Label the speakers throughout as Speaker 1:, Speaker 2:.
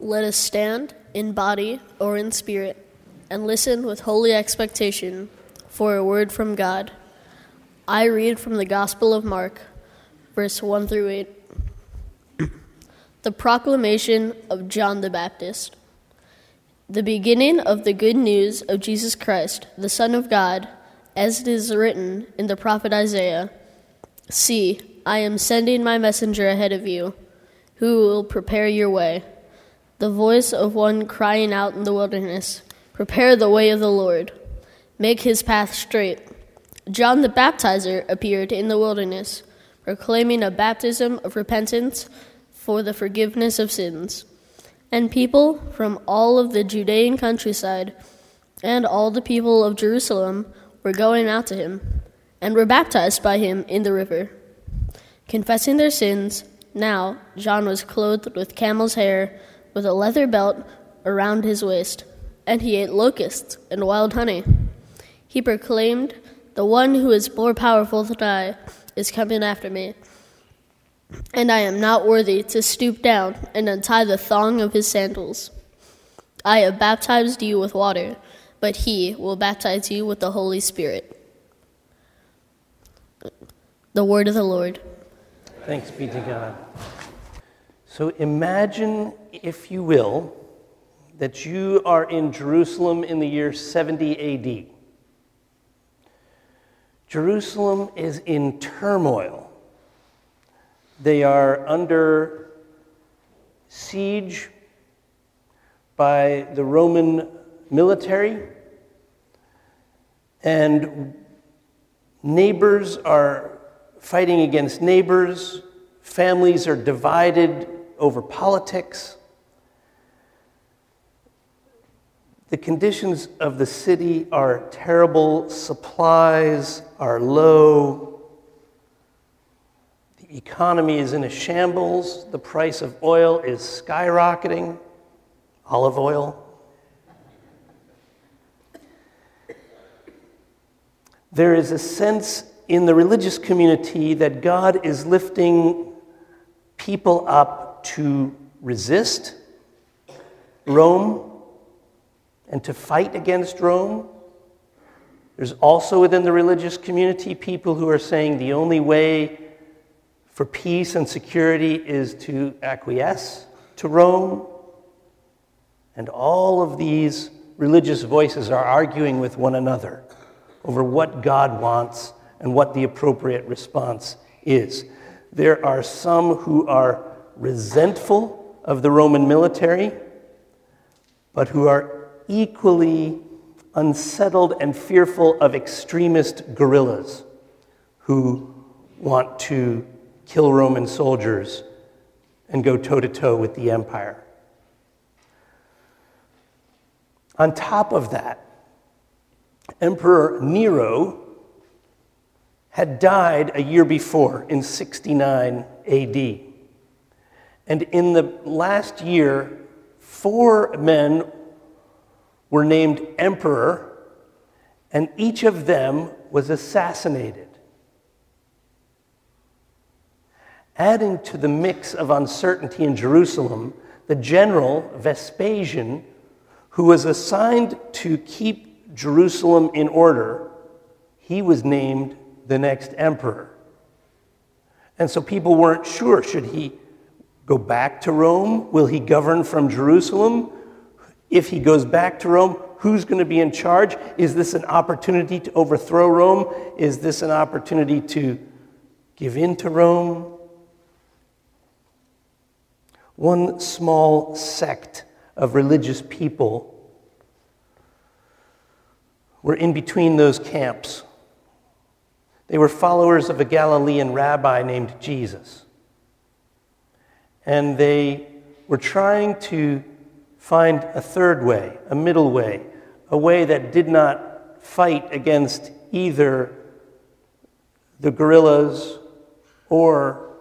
Speaker 1: Let us stand in body or in spirit and listen with holy expectation for a word from God. I read from the Gospel of Mark, verse 1 through 8. the proclamation of John the Baptist. The beginning of the good news of Jesus Christ, the Son of God, as it is written in the prophet Isaiah See, I am sending my messenger ahead of you, who will prepare your way. The voice of one crying out in the wilderness Prepare the way of the Lord, make his path straight. John the Baptizer appeared in the wilderness, proclaiming a baptism of repentance for the forgiveness of sins. And people from all of the Judean countryside and all the people of Jerusalem were going out to him and were baptized by him in the river. Confessing their sins, now John was clothed with camel's hair, with a leather belt around his waist, and he ate locusts and wild honey. He proclaimed, The one who is more powerful than I is coming after me, and I am not worthy to stoop down and untie the thong of his sandals. I have baptized you with water, but he will baptize you with the Holy Spirit. The word of the Lord.
Speaker 2: Thanks be to God. So imagine, if you will, that you are in Jerusalem in the year 70 AD. Jerusalem is in turmoil. They are under siege by the Roman military, and neighbors are fighting against neighbors, families are divided over politics. The conditions of the city are terrible, supplies are low, the economy is in a shambles, the price of oil is skyrocketing, olive oil. There is a sense in the religious community that God is lifting people up to resist Rome and to fight against Rome. There's also within the religious community people who are saying the only way for peace and security is to acquiesce to Rome. And all of these religious voices are arguing with one another over what God wants and what the appropriate response is. There are some who are resentful of the Roman military, but who are equally unsettled and fearful of extremist guerrillas who want to kill Roman soldiers and go toe to toe with the empire. On top of that, Emperor Nero had died a year before in 69 AD. And in the last year, four men were named emperor, and each of them was assassinated. Adding to the mix of uncertainty in Jerusalem, the general Vespasian, who was assigned to keep Jerusalem in order, he was named the next emperor. And so people weren't sure should he go back to Rome? Will he govern from Jerusalem? If he goes back to Rome, who's going to be in charge? Is this an opportunity to overthrow Rome? Is this an opportunity to give in to Rome? One small sect of religious people were in between those camps. They were followers of a Galilean rabbi named Jesus. And they were trying to find a third way, a middle way, a way that did not fight against either the guerrillas or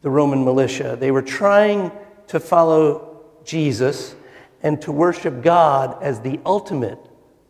Speaker 2: the Roman militia. They were trying to follow Jesus and to worship God as the ultimate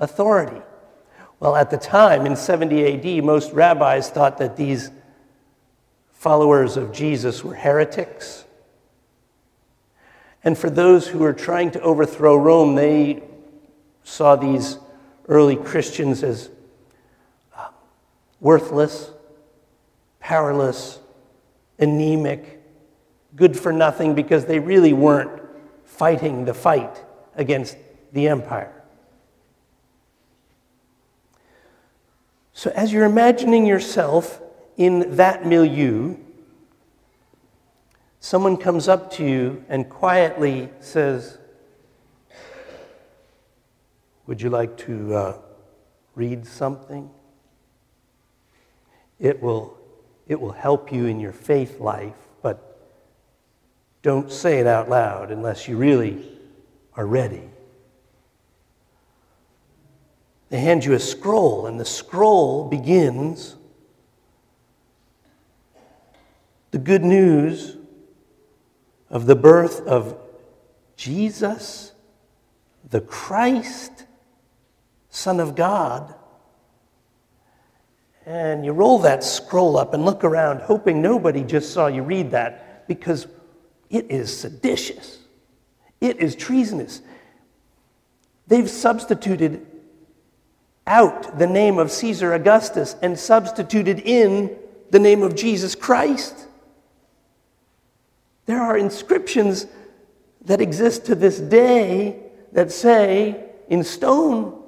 Speaker 2: authority. Well, at the time, in 70 AD, most rabbis thought that these followers of Jesus were heretics. And for those who were trying to overthrow Rome, they saw these early Christians as uh, worthless, powerless, anemic, good for nothing because they really weren't fighting the fight against the empire. So, as you're imagining yourself in that milieu, someone comes up to you and quietly says, Would you like to uh, read something? It will, it will help you in your faith life, but don't say it out loud unless you really are ready. They hand you a scroll, and the scroll begins the good news of the birth of Jesus, the Christ, Son of God. And you roll that scroll up and look around, hoping nobody just saw you read that because it is seditious. It is treasonous. They've substituted out the name of Caesar Augustus and substituted in the name of Jesus Christ. There are inscriptions that exist to this day that say in stone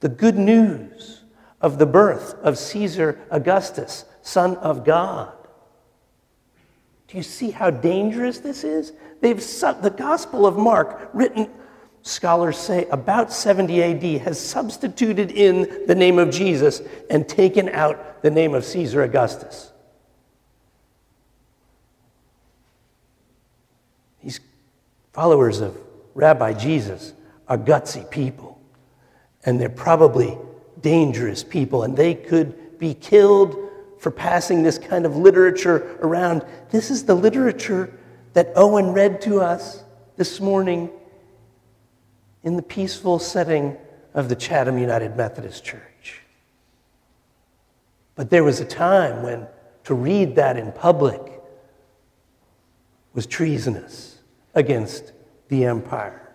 Speaker 2: the good news of the birth of Caesar Augustus, son of God. Do you see how dangerous this is? They've the Gospel of Mark, written scholars say about 70 AD, has substituted in the name of Jesus and taken out the name of Caesar Augustus. These followers of Rabbi Jesus are gutsy people, and they're probably dangerous people, and they could be killed for passing this kind of literature around. This is the literature that Owen read to us this morning in the peaceful setting of the Chatham United Methodist Church. But there was a time when to read that in public was treasonous against the empire.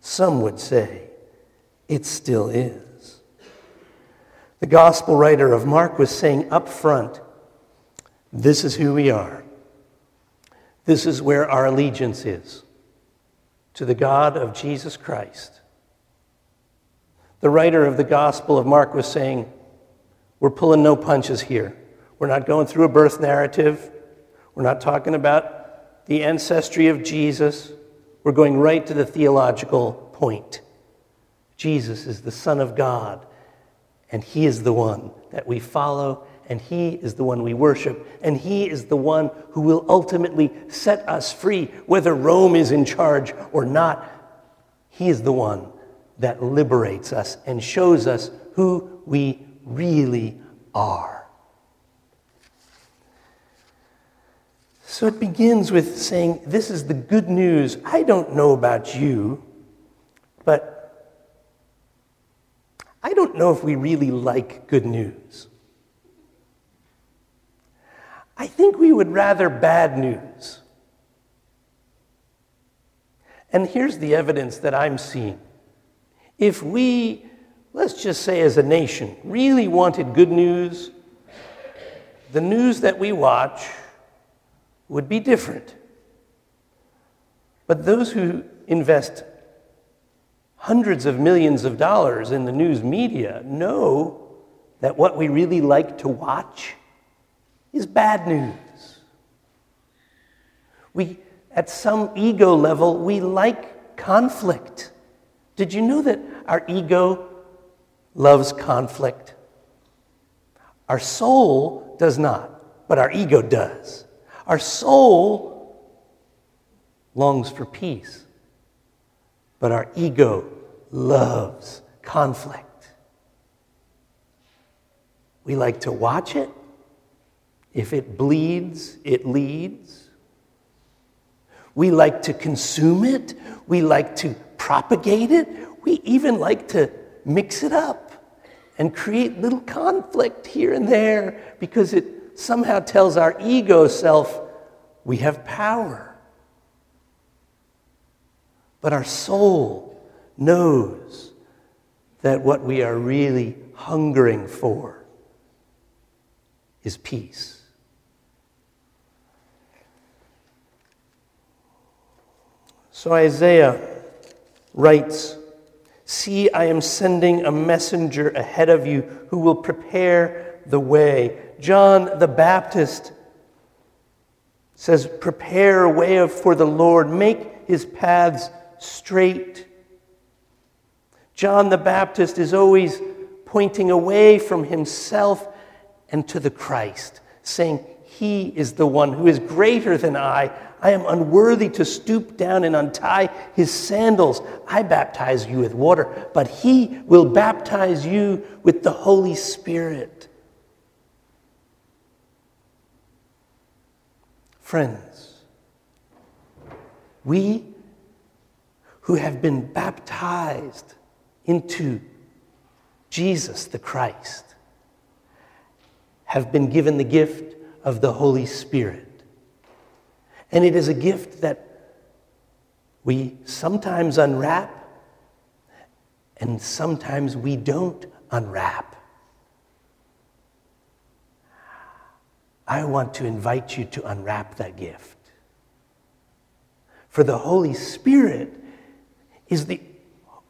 Speaker 2: Some would say it still is. The gospel writer of Mark was saying up front, this is who we are. This is where our allegiance is to the God of Jesus Christ. The writer of the Gospel of Mark was saying, We're pulling no punches here. We're not going through a birth narrative. We're not talking about the ancestry of Jesus. We're going right to the theological point. Jesus is the Son of God, and He is the one that we follow and He is the one we worship, and He is the one who will ultimately set us free, whether Rome is in charge or not. He is the one that liberates us and shows us who we really are. So it begins with saying, This is the good news. I don't know about you, but I don't know if we really like good news. I think we would rather bad news. And here's the evidence that I'm seeing. If we, let's just say as a nation, really wanted good news, the news that we watch would be different. But those who invest hundreds of millions of dollars in the news media know that what we really like to watch is bad news. We, at some ego level, we like conflict. Did you know that our ego loves conflict? Our soul does not, but our ego does. Our soul longs for peace, but our ego loves conflict. We like to watch it, if it bleeds, it leads. We like to consume it. We like to propagate it. We even like to mix it up and create little conflict here and there because it somehow tells our ego self we have power. But our soul knows that what we are really hungering for is peace. So Isaiah writes, See, I am sending a messenger ahead of you who will prepare the way. John the Baptist says, Prepare a way for the Lord, make his paths straight. John the Baptist is always pointing away from himself and to the Christ, saying, He is the one who is greater than I. I am unworthy to stoop down and untie his sandals. I baptize you with water, but he will baptize you with the Holy Spirit. Friends, we who have been baptized into Jesus the Christ have been given the gift of the Holy Spirit. And it is a gift that we sometimes unwrap and sometimes we don't unwrap. I want to invite you to unwrap that gift. For the Holy Spirit is the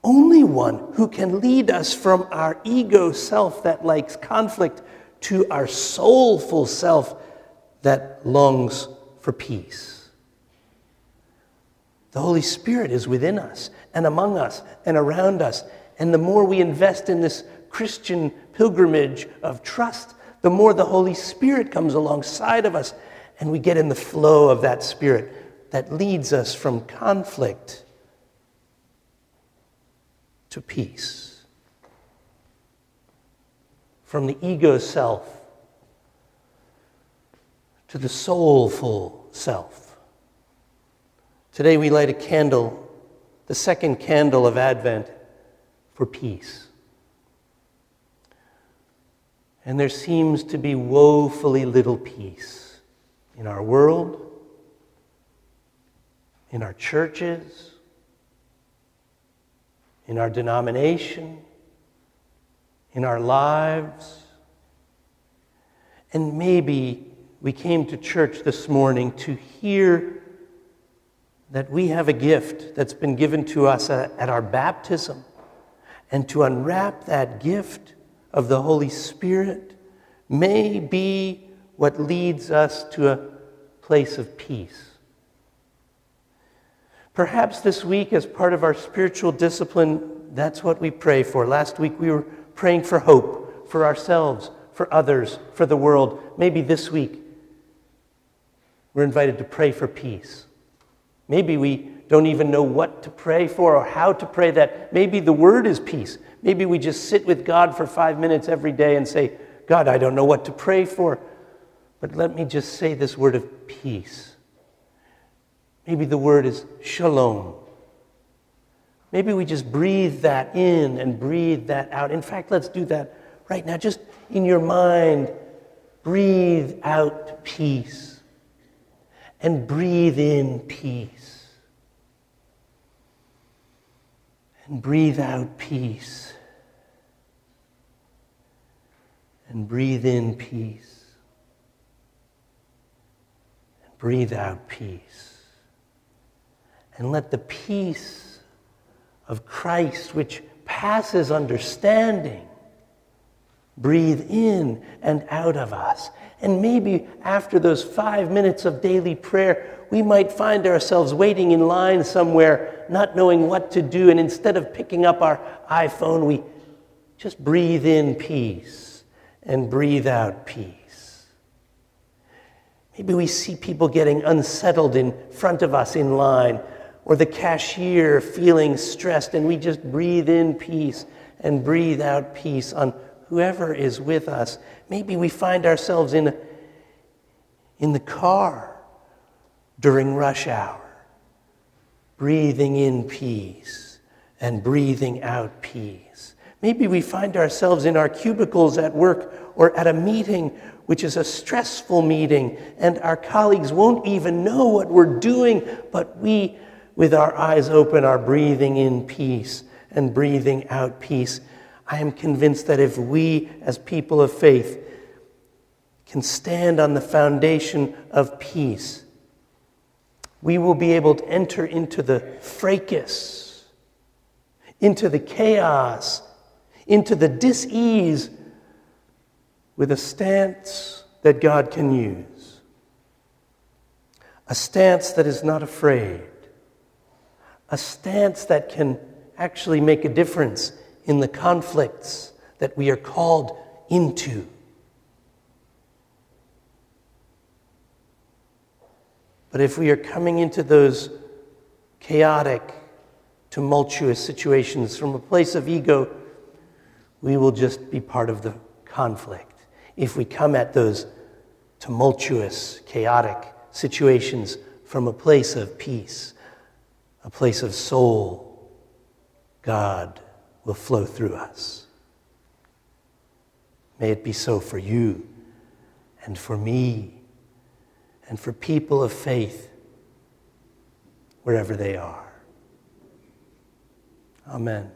Speaker 2: only one who can lead us from our ego self that likes conflict to our soulful self that longs for peace. The Holy Spirit is within us and among us and around us. And the more we invest in this Christian pilgrimage of trust, the more the Holy Spirit comes alongside of us and we get in the flow of that Spirit that leads us from conflict to peace. From the ego self to the soulful self. Today we light a candle, the second candle of Advent, for peace. And there seems to be woefully little peace in our world, in our churches, in our denomination, in our lives. And maybe we came to church this morning to hear that we have a gift that's been given to us at our baptism, and to unwrap that gift of the Holy Spirit may be what leads us to a place of peace. Perhaps this week, as part of our spiritual discipline, that's what we pray for. Last week, we were praying for hope for ourselves, for others, for the world. Maybe this week, we're invited to pray for peace. Maybe we don't even know what to pray for or how to pray that. Maybe the word is peace. Maybe we just sit with God for five minutes every day and say, God, I don't know what to pray for. But let me just say this word of peace. Maybe the word is shalom. Maybe we just breathe that in and breathe that out. In fact, let's do that right now. Just in your mind, breathe out peace and breathe in peace. And breathe out peace. And breathe in peace. And breathe out peace. And let the peace of Christ, which passes understanding, breathe in and out of us and maybe after those five minutes of daily prayer, we might find ourselves waiting in line somewhere, not knowing what to do. And instead of picking up our iPhone, we just breathe in peace and breathe out peace. Maybe we see people getting unsettled in front of us in line, or the cashier feeling stressed, and we just breathe in peace and breathe out peace on whoever is with us. Maybe we find ourselves in, a, in the car during rush hour, breathing in peace and breathing out peace. Maybe we find ourselves in our cubicles at work or at a meeting which is a stressful meeting, and our colleagues won't even know what we're doing, but we with our eyes open are breathing in peace and breathing out peace. I am convinced that if we, as people of faith, can stand on the foundation of peace, we will be able to enter into the fracas, into the chaos, into the dis-ease with a stance that God can use. A stance that is not afraid. A stance that can actually make a difference in the conflicts that we are called into. But if we are coming into those chaotic, tumultuous situations from a place of ego, we will just be part of the conflict. If we come at those tumultuous, chaotic situations from a place of peace, a place of soul, God will flow through us. May it be so for you and for me and for people of faith wherever they are. Amen.